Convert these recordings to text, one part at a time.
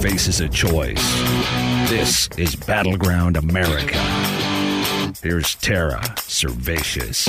Faces a choice. This is Battleground America. Here's Tara Servatius.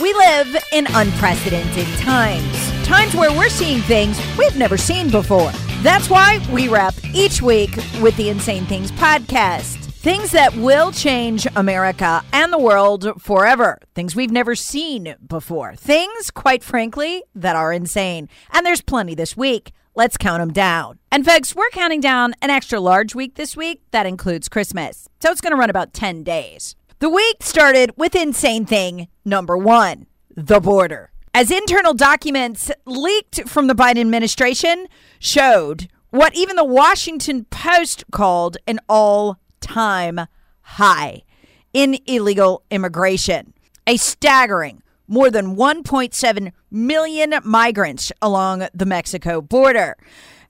We live in unprecedented times. Times where we're seeing things we've never seen before. That's why we wrap each week with the Insane Things podcast. Things that will change America and the world forever. Things we've never seen before. Things, quite frankly, that are insane. And there's plenty this week. Let's count them down. And folks, we're counting down an extra large week this week. That includes Christmas. So it's going to run about 10 days. The week started with insane thing number one the border. As internal documents leaked from the Biden administration showed what even the Washington Post called an all time high in illegal immigration. A staggering more than 1.7 million migrants along the Mexico border.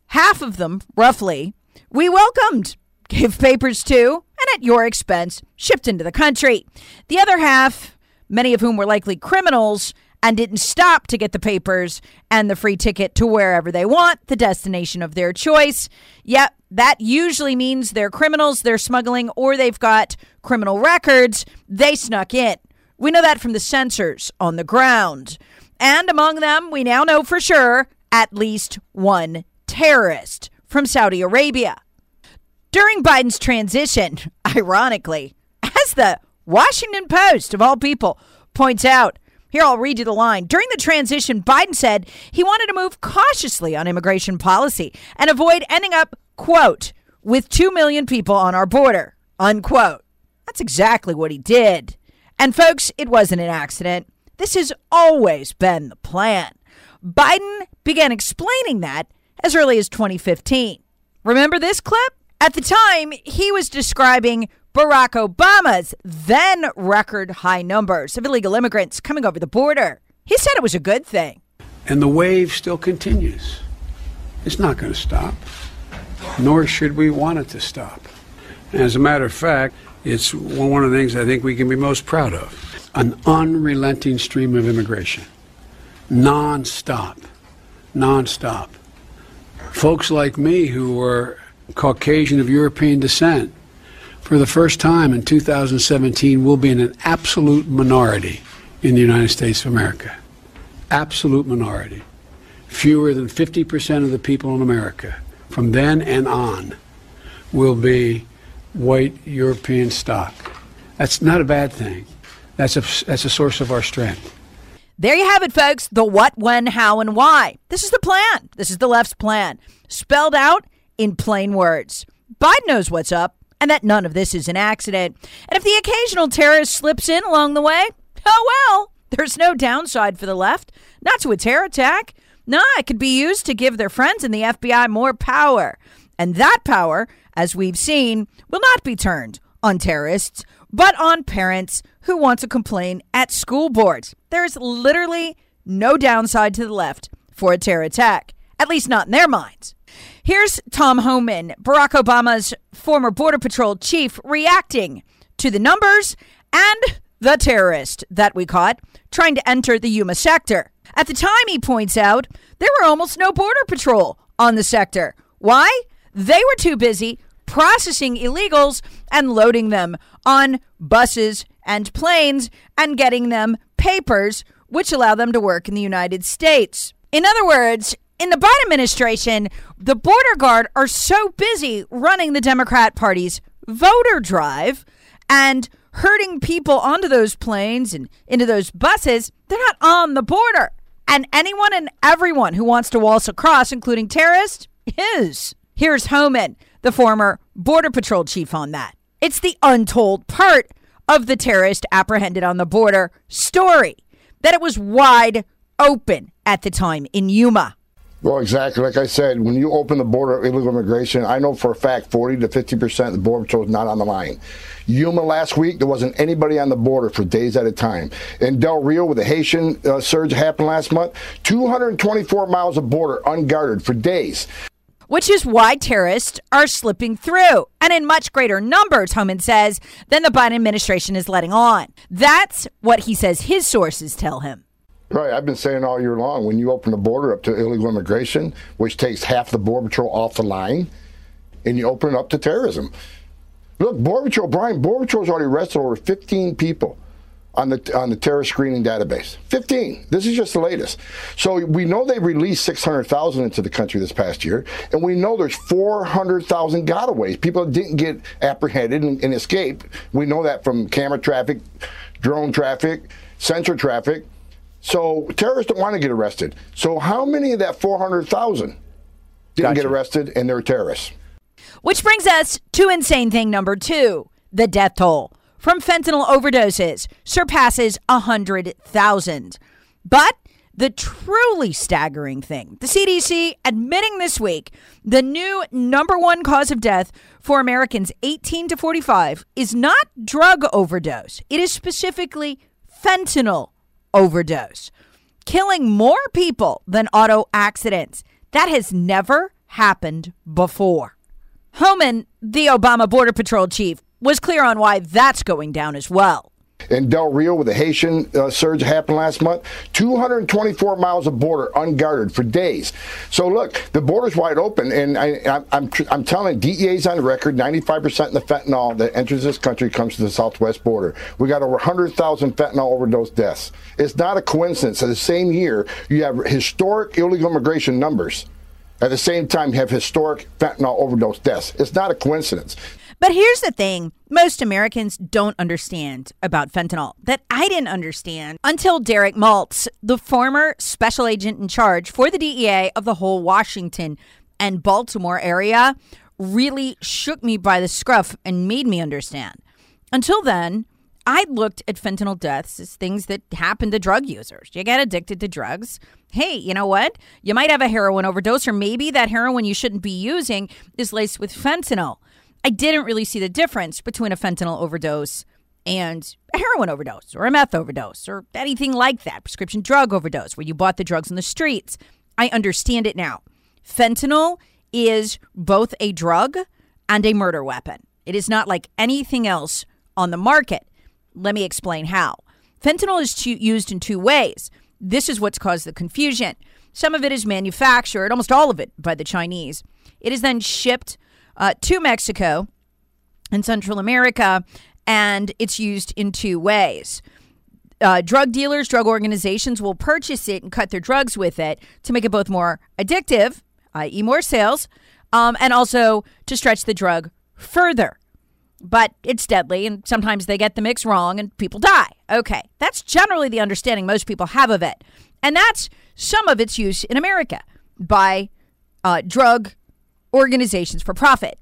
Half of them, roughly, we welcomed, gave papers to, and at your expense, shipped into the country. The other half, many of whom were likely criminals, and didn't stop to get the papers and the free ticket to wherever they want, the destination of their choice. Yep, that usually means they're criminals, they're smuggling, or they've got criminal records. They snuck in. We know that from the sensors on the ground. And among them, we now know for sure at least one terrorist from Saudi Arabia. During Biden's transition, ironically, as the Washington Post, of all people, points out, here, I'll read you the line. During the transition, Biden said he wanted to move cautiously on immigration policy and avoid ending up, quote, with 2 million people on our border, unquote. That's exactly what he did. And folks, it wasn't an accident. This has always been the plan. Biden began explaining that as early as 2015. Remember this clip? At the time, he was describing Barack Obama's then record high numbers of illegal immigrants coming over the border. He said it was a good thing. And the wave still continues. It's not going to stop, nor should we want it to stop. As a matter of fact, it's one of the things I think we can be most proud of an unrelenting stream of immigration, non stop, non stop. Folks like me who were Caucasian of European descent, for the first time in 2017, we'll be in an absolute minority in the United States of America. Absolute minority. Fewer than 50% of the people in America from then and on will be white European stock. That's not a bad thing. That's a, that's a source of our strength. There you have it, folks. The what, when, how, and why. This is the plan. This is the left's plan. Spelled out in plain words. Biden knows what's up and that none of this is an accident. And if the occasional terrorist slips in along the way, oh well, there's no downside for the left. Not to a terror attack. No, it could be used to give their friends in the FBI more power. And that power, as we've seen, will not be turned on terrorists, but on parents who want to complain at school boards. There's literally no downside to the left for a terror attack, at least not in their minds. Here's Tom Homan, Barack Obama's former Border Patrol chief, reacting to the numbers and the terrorist that we caught trying to enter the Yuma sector. At the time, he points out, there were almost no Border Patrol on the sector. Why? They were too busy processing illegals and loading them on buses and planes and getting them papers which allow them to work in the United States. In other words, in the Biden administration, the border guard are so busy running the Democrat Party's voter drive and herding people onto those planes and into those buses, they're not on the border. And anyone and everyone who wants to waltz across, including terrorists, is. Here's Homan, the former Border Patrol chief, on that. It's the untold part of the terrorist apprehended on the border story that it was wide open at the time in Yuma. Well, exactly. Like I said, when you open the border of illegal immigration, I know for a fact 40 to 50 percent of the border patrol is not on the line. Yuma last week, there wasn't anybody on the border for days at a time. In Del Rio, with the Haitian uh, surge happened last month, 224 miles of border unguarded for days. Which is why terrorists are slipping through, and in much greater numbers, Homan says, than the Biden administration is letting on. That's what he says his sources tell him. Right. I've been saying all year long when you open the border up to illegal immigration, which takes half the Border Patrol off the line, and you open it up to terrorism. Look, Border Patrol, Brian, Border Patrol's already arrested over 15 people on the on the terror screening database. 15. This is just the latest. So we know they released 600,000 into the country this past year, and we know there's 400,000 gotaways. People didn't get apprehended and, and escape. We know that from camera traffic, drone traffic, sensor traffic. So terrorists don't want to get arrested. So how many of that 400,000 didn't Gotcha. get arrested and they're terrorists? Which brings us to insane thing number two the death toll from fentanyl overdoses surpasses 100,000. But the truly staggering thing, the CDC admitting this week the new number one cause of death for Americans 18 to 45 is not drug overdose, it is specifically fentanyl overdose, killing more people than auto accidents. That has never happened before. Homan, the Obama Border Patrol chief, was clear on why that's going down as well. In Del Rio, with the Haitian uh, surge happened last month, 224 miles of border unguarded for days. So look, the border's wide open, and I, I'm I'm telling DEA's on record, 95% of the fentanyl that enters this country comes to the southwest border. We got over 100,000 fentanyl overdose deaths. It's not a coincidence. that the same year, you have historic illegal immigration numbers. At the same time, you have historic fentanyl overdose deaths. It's not a coincidence. But here's the thing most Americans don't understand about fentanyl that I didn't understand until Derek Maltz, the former special agent in charge for the DEA of the whole Washington and Baltimore area, really shook me by the scruff and made me understand. Until then, I looked at fentanyl deaths as things that happen to drug users. You get addicted to drugs. Hey, you know what? You might have a heroin overdose, or maybe that heroin you shouldn't be using is laced with fentanyl. I didn't really see the difference between a fentanyl overdose and a heroin overdose or a meth overdose or anything like that, prescription drug overdose where you bought the drugs in the streets. I understand it now. Fentanyl is both a drug and a murder weapon. It is not like anything else on the market. Let me explain how. Fentanyl is to, used in two ways. This is what's caused the confusion. Some of it is manufactured, almost all of it, by the Chinese. It is then shipped uh, to Mexico and Central America, and it's used in two ways. Uh, drug dealers, drug organizations will purchase it and cut their drugs with it to make it both more addictive, i.e., more sales, um, and also to stretch the drug further. But it's deadly, and sometimes they get the mix wrong and people die. Okay, that's generally the understanding most people have of it. And that's some of its use in America by uh, drug organizations for profit.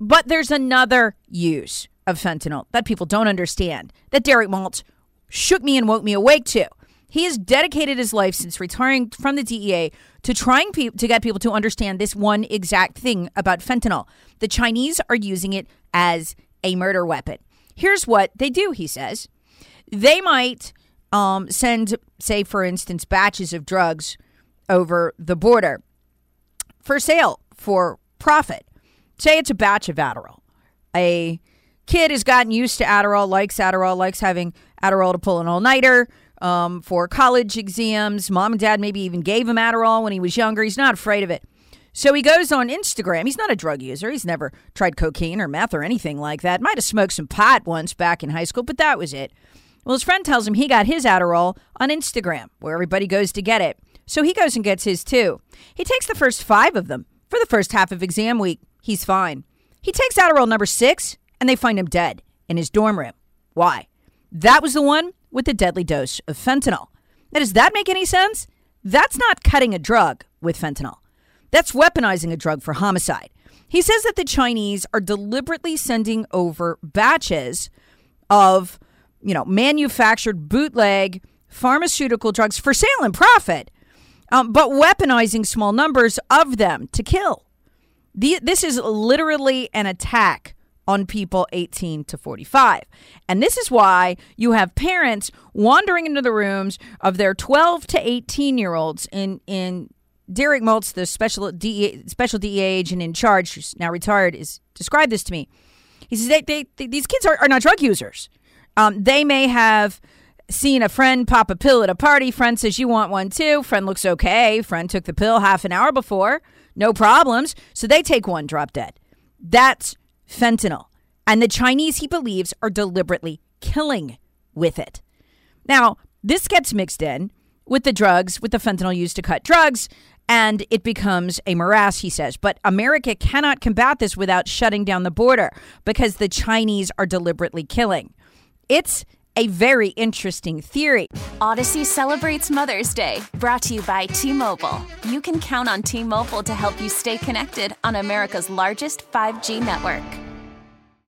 But there's another use of fentanyl that people don't understand that Derek Maltz shook me and woke me awake to. He has dedicated his life since retiring from the DEA to trying pe- to get people to understand this one exact thing about fentanyl. The Chinese are using it as a murder weapon. Here's what they do, he says. They might um, send, say, for instance, batches of drugs over the border for sale for profit. Say it's a batch of Adderall. A kid has gotten used to Adderall, likes Adderall, likes having Adderall to pull an all nighter um, for college exams. Mom and dad maybe even gave him Adderall when he was younger. He's not afraid of it. So he goes on Instagram. He's not a drug user. He's never tried cocaine or meth or anything like that. Might have smoked some pot once back in high school, but that was it. Well, his friend tells him he got his Adderall on Instagram, where everybody goes to get it. So he goes and gets his too. He takes the first five of them for the first half of exam week. He's fine. He takes Adderall number six, and they find him dead in his dorm room. Why? That was the one with the deadly dose of fentanyl. Now, does that make any sense? That's not cutting a drug with fentanyl. That's weaponizing a drug for homicide. He says that the Chinese are deliberately sending over batches of, you know, manufactured bootleg pharmaceutical drugs for sale and profit, um, but weaponizing small numbers of them to kill. The, this is literally an attack on people 18 to 45. And this is why you have parents wandering into the rooms of their 12 to 18 year olds in, in Derek Maltz, the special DEA, special DEA agent in charge, who's now retired, is described this to me. He says they, they, they these kids are, are not drug users. Um, they may have seen a friend pop a pill at a party. Friend says you want one too. Friend looks okay. Friend took the pill half an hour before, no problems. So they take one, drop dead. That's fentanyl. And the Chinese, he believes, are deliberately killing with it. Now, this gets mixed in with the drugs, with the fentanyl used to cut drugs, and it becomes a morass, he says. But America cannot combat this without shutting down the border because the Chinese are deliberately killing. It's a very interesting theory. Odyssey celebrates Mother's Day, brought to you by T Mobile. You can count on T Mobile to help you stay connected on America's largest 5G network.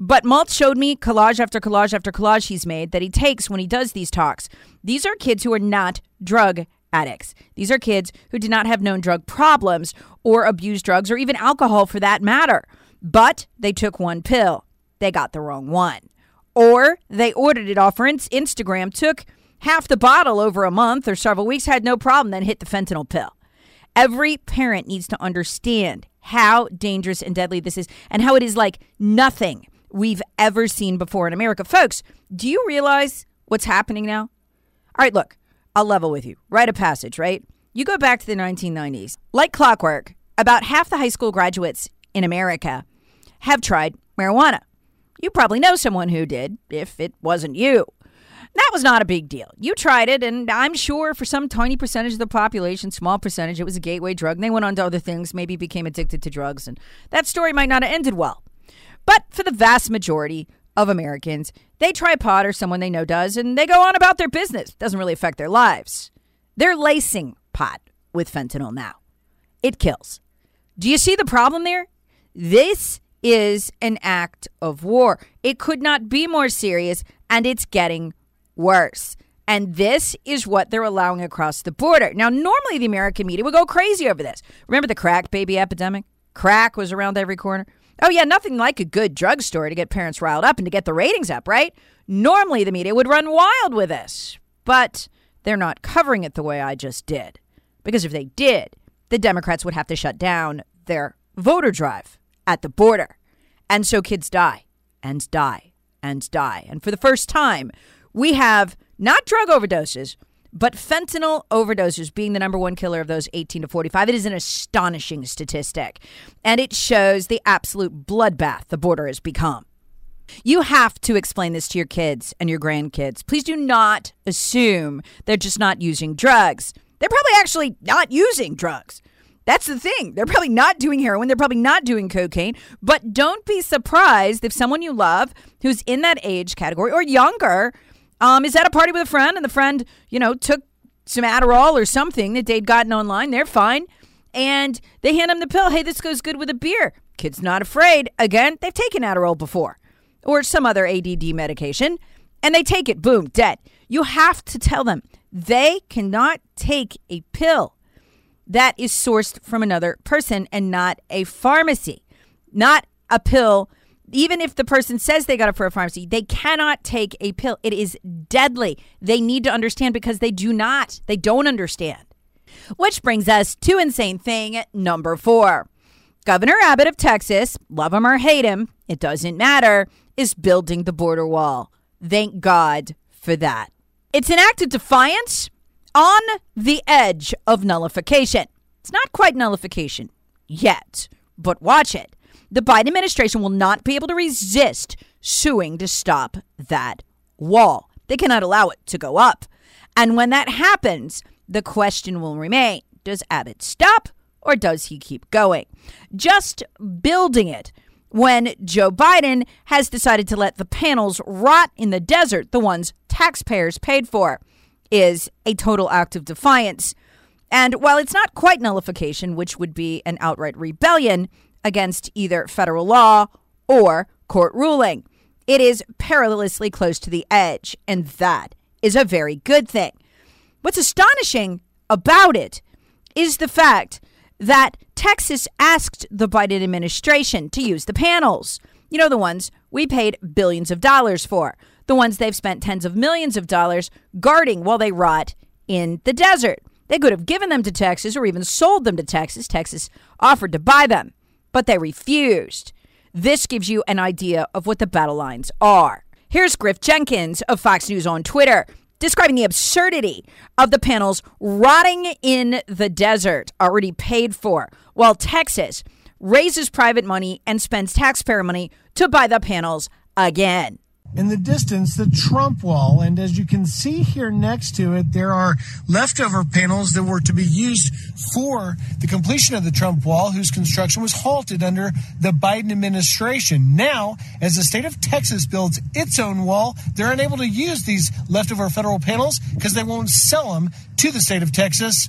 But Maltz showed me collage after collage after collage he's made that he takes when he does these talks. These are kids who are not drug addicts. These are kids who did not have known drug problems or abuse drugs or even alcohol for that matter. But they took one pill. They got the wrong one. Or they ordered it off Instagram, took half the bottle over a month or several weeks, had no problem, then hit the fentanyl pill. Every parent needs to understand how dangerous and deadly this is and how it is like nothing we've ever seen before in America. Folks, do you realize what's happening now? All right, look, I'll level with you. Rite a passage, right? You go back to the 1990s. Like clockwork, about half the high school graduates in America have tried marijuana. You probably know someone who did, if it wasn't you. That was not a big deal. You tried it, and I'm sure for some tiny percentage of the population, small percentage, it was a gateway drug, and they went on to other things, maybe became addicted to drugs, and that story might not have ended well. But for the vast majority of Americans, they try pot or someone they know does, and they go on about their business. It Doesn't really affect their lives. They're lacing pot with fentanyl now. It kills. Do you see the problem there? This is an act of war. It could not be more serious, and it's getting worse. And this is what they're allowing across the border. Now, normally the American media would go crazy over this. Remember the crack baby epidemic? Crack was around every corner. Oh, yeah, nothing like a good drugstore to get parents riled up and to get the ratings up, right? Normally, the media would run wild with this, but they're not covering it the way I just did. Because if they did, the Democrats would have to shut down their voter drive at the border. And so kids die and die and die. And for the first time, we have not drug overdoses, but fentanyl overdoses being the number one killer of those 18 to 45, it is an astonishing statistic. And it shows the absolute bloodbath the border has become. You have to explain this to your kids and your grandkids. Please do not assume they're just not using drugs. They're probably actually not using drugs. That's the thing. They're probably not doing heroin. They're probably not doing cocaine. But don't be surprised if someone you love who's in that age category or younger um, is at a party with a friend and the friend, you know, took some Adderall or something that they'd gotten online. They're fine. And they hand them the pill. Hey, this goes good with a beer. Kid's not afraid. Again, they've taken Adderall before or some other ADD medication and they take it. Boom, dead. You have to tell them they cannot take a pill that is sourced from another person and not a pharmacy, not a pill. Even if the person says they got it for a pharmacy, they cannot take a pill. It is deadly. They need to understand because they do not. They don't understand. Which brings us to insane thing number four. Governor Abbott of Texas, love him or hate him, it doesn't matter, is building the border wall. Thank God for that. It's an act of defiance on the edge of nullification. It's not quite nullification yet, but watch it. The Biden administration will not be able to resist suing to stop that wall. They cannot allow it to go up. And when that happens, the question will remain Does Abbott stop or does he keep going? Just building it when Joe Biden has decided to let the panels rot in the desert, the ones taxpayers paid for, is a total act of defiance. And while it's not quite nullification, which would be an outright rebellion against either federal law or court ruling, it is perilously close to the edge. And that is a very good thing. What's astonishing about it is the fact that Texas asked the Biden administration to use the panels. You know, the ones we paid billions of dollars for, the ones they've spent tens of millions of dollars guarding while they rot in the desert. They could have given them to Texas or even sold them to Texas. Texas offered to buy them, but they refused. This gives you an idea of what the battle lines are. Here's Griff Jenkins of Fox News on Twitter describing the absurdity of the panels rotting in the desert, already paid for, while Texas raises private money and spends taxpayer money to buy the panels again in the distance the Trump wall. And as you can see here next to it, there are leftover panels that were to be used for the completion of the Trump wall, whose construction was halted under the Biden administration. Now, as the state of Texas builds its own wall, they're unable to use these leftover federal panels because they won't sell them to the state of Texas.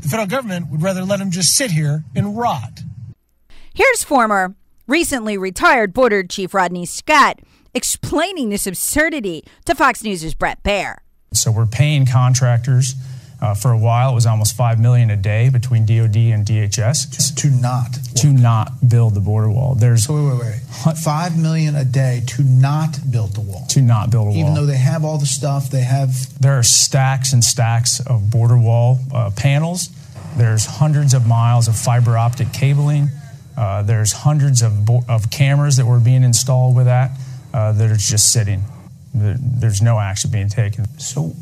The federal government would rather let them just sit here and rot. Here's former, recently retired Border Chief Rodney Scott explaining this absurdity to Fox News' Bret Baier. So we're paying contractors. Uh, for a while, it was almost five million a day between DoD and DHS Just to not to not build the border wall. There's so wait, wait, wait. Five million a day to not build the wall. To not build a Even wall. Even though they have all the stuff, they have. There are stacks and stacks of border wall uh, panels. There's hundreds of miles of fiber optic cabling. Uh, there's hundreds of bo- of cameras that were being installed with that uh, that are just sitting. There's no action being taken. So,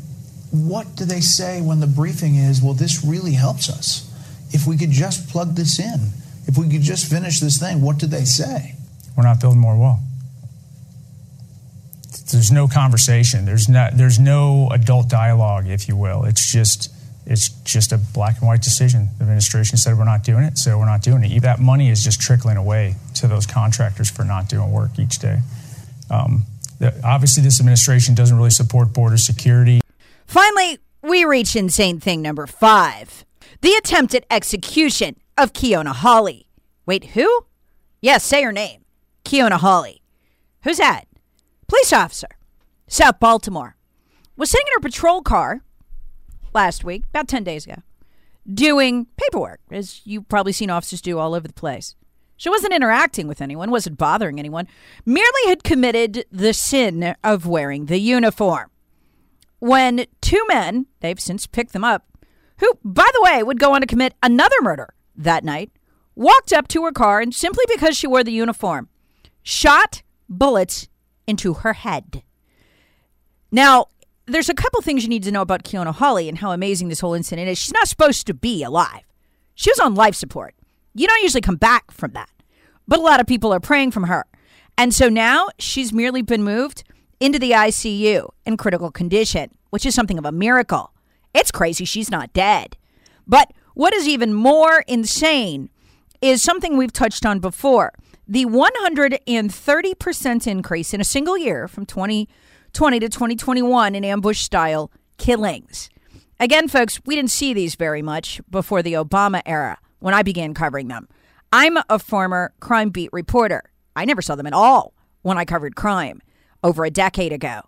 what do they say when the briefing is, well, this really helps us? If we could just plug this in, if we could just finish this thing, what do they say? We're not building more wall. There's no conversation. There's not. There's no adult dialogue, if you will. It's just. It's just a black and white decision. The administration said we're not doing it, so we're not doing it. That money is just trickling away to those contractors for not doing work each day. Um, obviously, this administration doesn't really support border security. Finally, we reach insane thing number five the attempted execution of Keona Holly. Wait, who? Yes, say her name. Keona Holly. Who's that? Police officer, South Baltimore, was sitting in her patrol car last week, about 10 days ago, doing paperwork, as you've probably seen officers do all over the place. She wasn't interacting with anyone, wasn't bothering anyone, merely had committed the sin of wearing the uniform. When two men, they've since picked them up, who, by the way, would go on to commit another murder that night, walked up to her car and simply because she wore the uniform, shot bullets into her head. Now, there's a couple things you need to know about Keona Holly and how amazing this whole incident is. She's not supposed to be alive. She was on life support. You don't usually come back from that. But a lot of people are praying from her. And so now she's merely been moved into the ICU in critical condition, which is something of a miracle. It's crazy she's not dead. But what is even more insane is something we've touched on before the 130% increase in a single year from 2020 to 2021 in ambush style killings. Again, folks, we didn't see these very much before the Obama era when I began covering them. I'm a former crime beat reporter. I never saw them at all when I covered crime over a decade ago.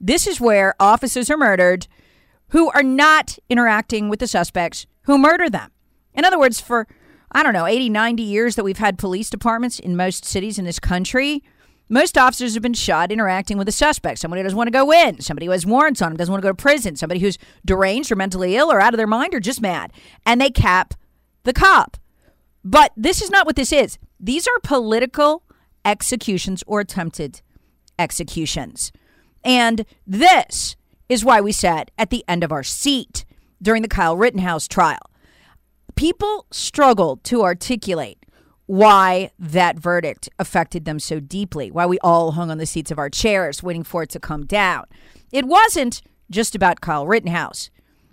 This is where officers are murdered who are not interacting with the suspects who murder them. In other words, for, I don't know, 80, 90 years that we've had police departments in most cities in this country, most officers have been shot interacting with a suspect. Somebody who doesn't want to go in, somebody who has warrants on him, doesn't want to go to prison, somebody who's deranged or mentally ill or out of their mind or just mad. And they cap the cop. But this is not what this is. These are political executions or attempted executions. And this is why we sat at the end of our seat during the Kyle Rittenhouse trial. People struggled to articulate why that verdict affected them so deeply, why we all hung on the seats of our chairs waiting for it to come down. It wasn't just about Kyle Rittenhouse.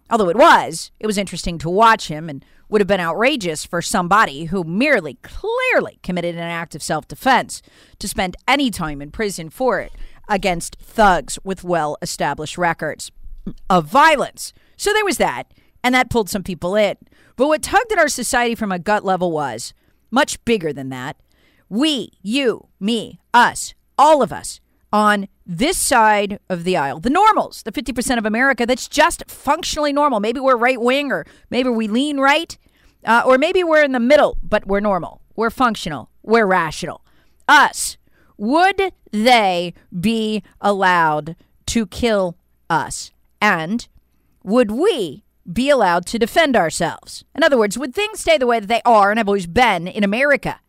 Although it was, it was interesting to watch him and would have been outrageous for somebody who merely, clearly committed an act of self defense to spend any time in prison for it against thugs with well established records of violence. So there was that, and that pulled some people in. But what tugged at our society from a gut level was much bigger than that. We, you, me, us, all of us on this side of the aisle, the normals, the 50% of America that's just functionally normal. Maybe we're right wing or maybe we lean right, uh, or maybe we're in the middle, but we're normal. We're functional. We're rational. Us, would they be allowed to kill us? And would we be allowed to defend ourselves? In other words, would things stay the way that they are and have always been in America?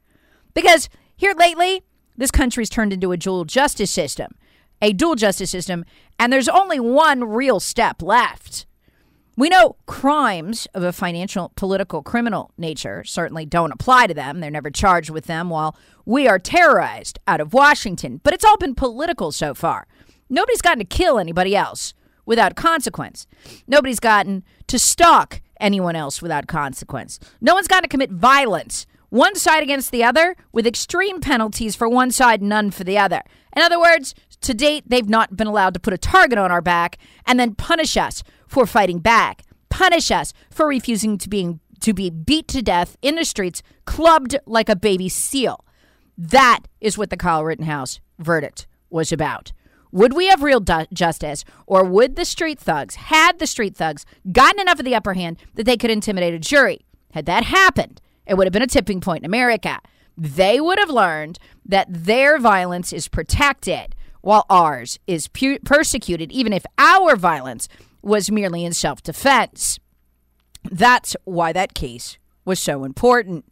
Because here lately, this country's turned into a dual justice system, a dual justice system, and there's only one real step left. We know crimes of a financial, political, criminal nature certainly don't apply to them. They're never charged with them while we are terrorized out of Washington. But it's all been political so far. Nobody's gotten to kill anybody else without consequence. Nobody's gotten to stalk anyone else without consequence. No one's gotten to commit violence, one side against the other, with extreme penalties for one side, none for the other. In other words, to date, they've not been allowed to put a target on our back and then punish us for fighting back, punish us for refusing to being to be beat to death in the streets, clubbed like a baby seal. That is what the Kyle Rittenhouse verdict was about. Would we have real du- justice, or would the street thugs, had the street thugs gotten enough of the upper hand that they could intimidate a jury? Had that happened, it would have been a tipping point in America. They would have learned that their violence is protected while ours is pu- persecuted, even if our violence was merely in self defense. That's why that case was so important.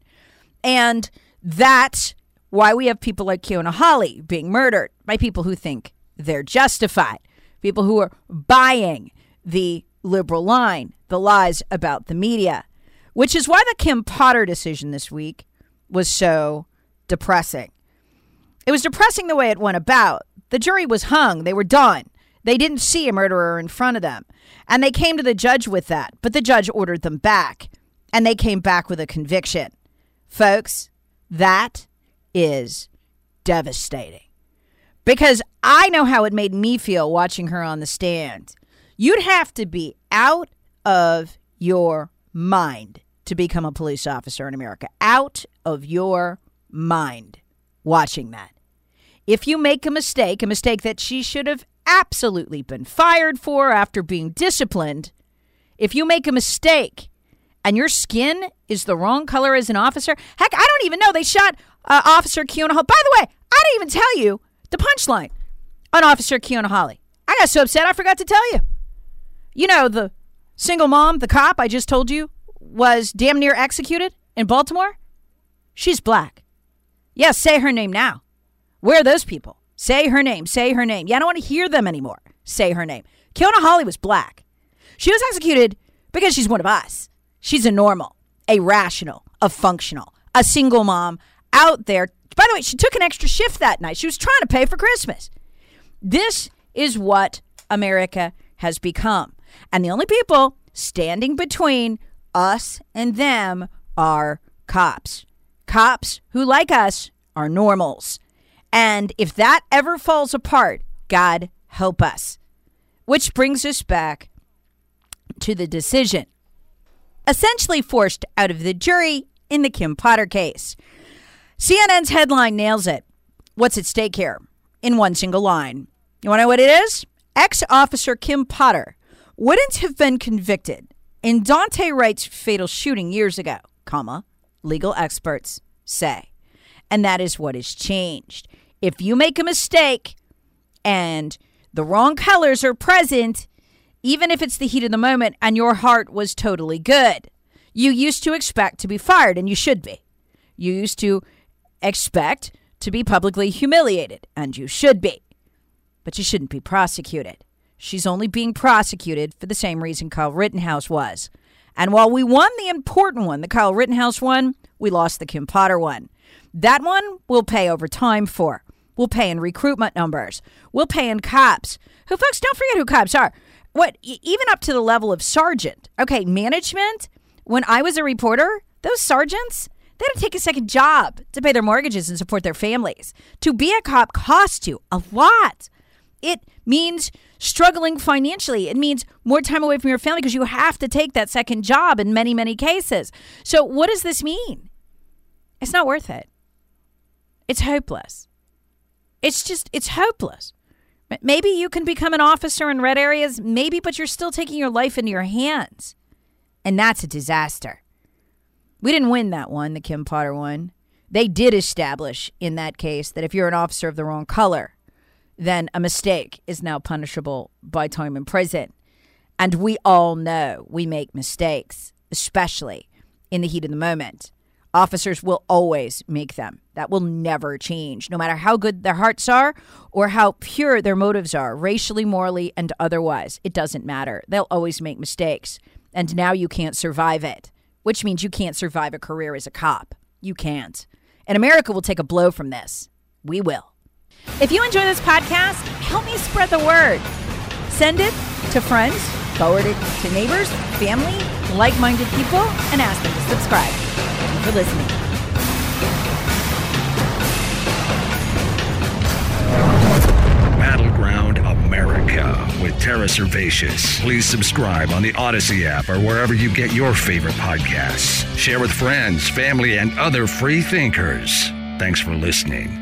And that's why we have people like Keona Holly being murdered by people who think they're justified, people who are buying the liberal line, the lies about the media, which is why the Kim Potter decision this week was so depressing. It was depressing the way it went about. The jury was hung, they were done. They didn't see a murderer in front of them. And they came to the judge with that, but the judge ordered them back. And they came back with a conviction. Folks, that is devastating. Because I know how it made me feel watching her on the stand. You'd have to be out of your mind to become a police officer in America. Out of your mind watching that. If you make a mistake, a mistake that she should have absolutely been fired for after being disciplined, if you make a mistake and your skin is the wrong color as an officer, heck, I don't even know. They shot uh, Officer Keona Holly. By the way, I didn't even tell you the punchline on Officer Keona Holly. I got so upset I forgot to tell you. You know, the single mom, the cop I just told you, was damn near executed in Baltimore. She's black. Yes, say her name now. Where are those people? Say her name. Say her name. Yeah, I don't want to hear them anymore. Say her name. Keona Holly was black. She was executed because she's one of us. She's a normal, a rational, a functional, a single mom out there. By the way, she took an extra shift that night. She was trying to pay for Christmas. This is what America has become. And the only people standing between us and them are cops. Cops who, like us, are normals. And if that ever falls apart, God help us. Which brings us back to the decision. Essentially forced out of the jury in the Kim Potter case. CNN's headline nails it. What's at stake here? In one single line. You want to know what it is? Ex officer Kim Potter wouldn't have been convicted in Daunte Wright's fatal shooting years ago comma, legal experts say. And that is what has changed. If you make a mistake and the wrong colors are present, even if it's the heat of the moment and your heart was totally good, you used to expect to be fired, and you should be. You used to expect to be publicly humiliated, and you should be. But you shouldn't be prosecuted. She's only being prosecuted for the same reason Kyle Rittenhouse was. And while we won the important one, the Kyle Rittenhouse one, we lost the Kim Potter one. That one we'll pay over time for. We'll pay in recruitment numbers. We'll pay in cops. Who, folks, don't forget who cops are. What, even up to the level of sergeant. Okay, management, when I was a reporter, those sergeants, they had to take a second job to pay their mortgages and support their families. To be a cop costs you a lot. It means struggling financially. It means more time away from your family because you have to take that second job in many, many cases. So, what does this mean? It's not worth it. It's hopeless. It's just, it's hopeless. Maybe you can become an officer in red areas, maybe, but you're still taking your life into your hands. And that's a disaster. We didn't win that one, the Kim Potter one. They did establish in that case that if you're an officer of the wrong color, then a mistake is now punishable by time in prison. And we all know we make mistakes, especially in the heat of the moment. Officers will always make them. That will never change, no matter how good their hearts are or how pure their motives are, racially, morally, and otherwise. It doesn't matter. They'll always make mistakes. And now you can't survive it, which means you can't survive a career as a cop. You can't. And America will take a blow from this. We will. If you enjoy this podcast, help me spread the word. Send it to friends, forward it to neighbors, family, like minded people, and ask them to subscribe. Thank you for listening. Battleground America with Tara Servatius. Please subscribe on the Odyssey app or wherever you get your favorite podcasts. Share with friends, family, and other free thinkers. Thanks for listening.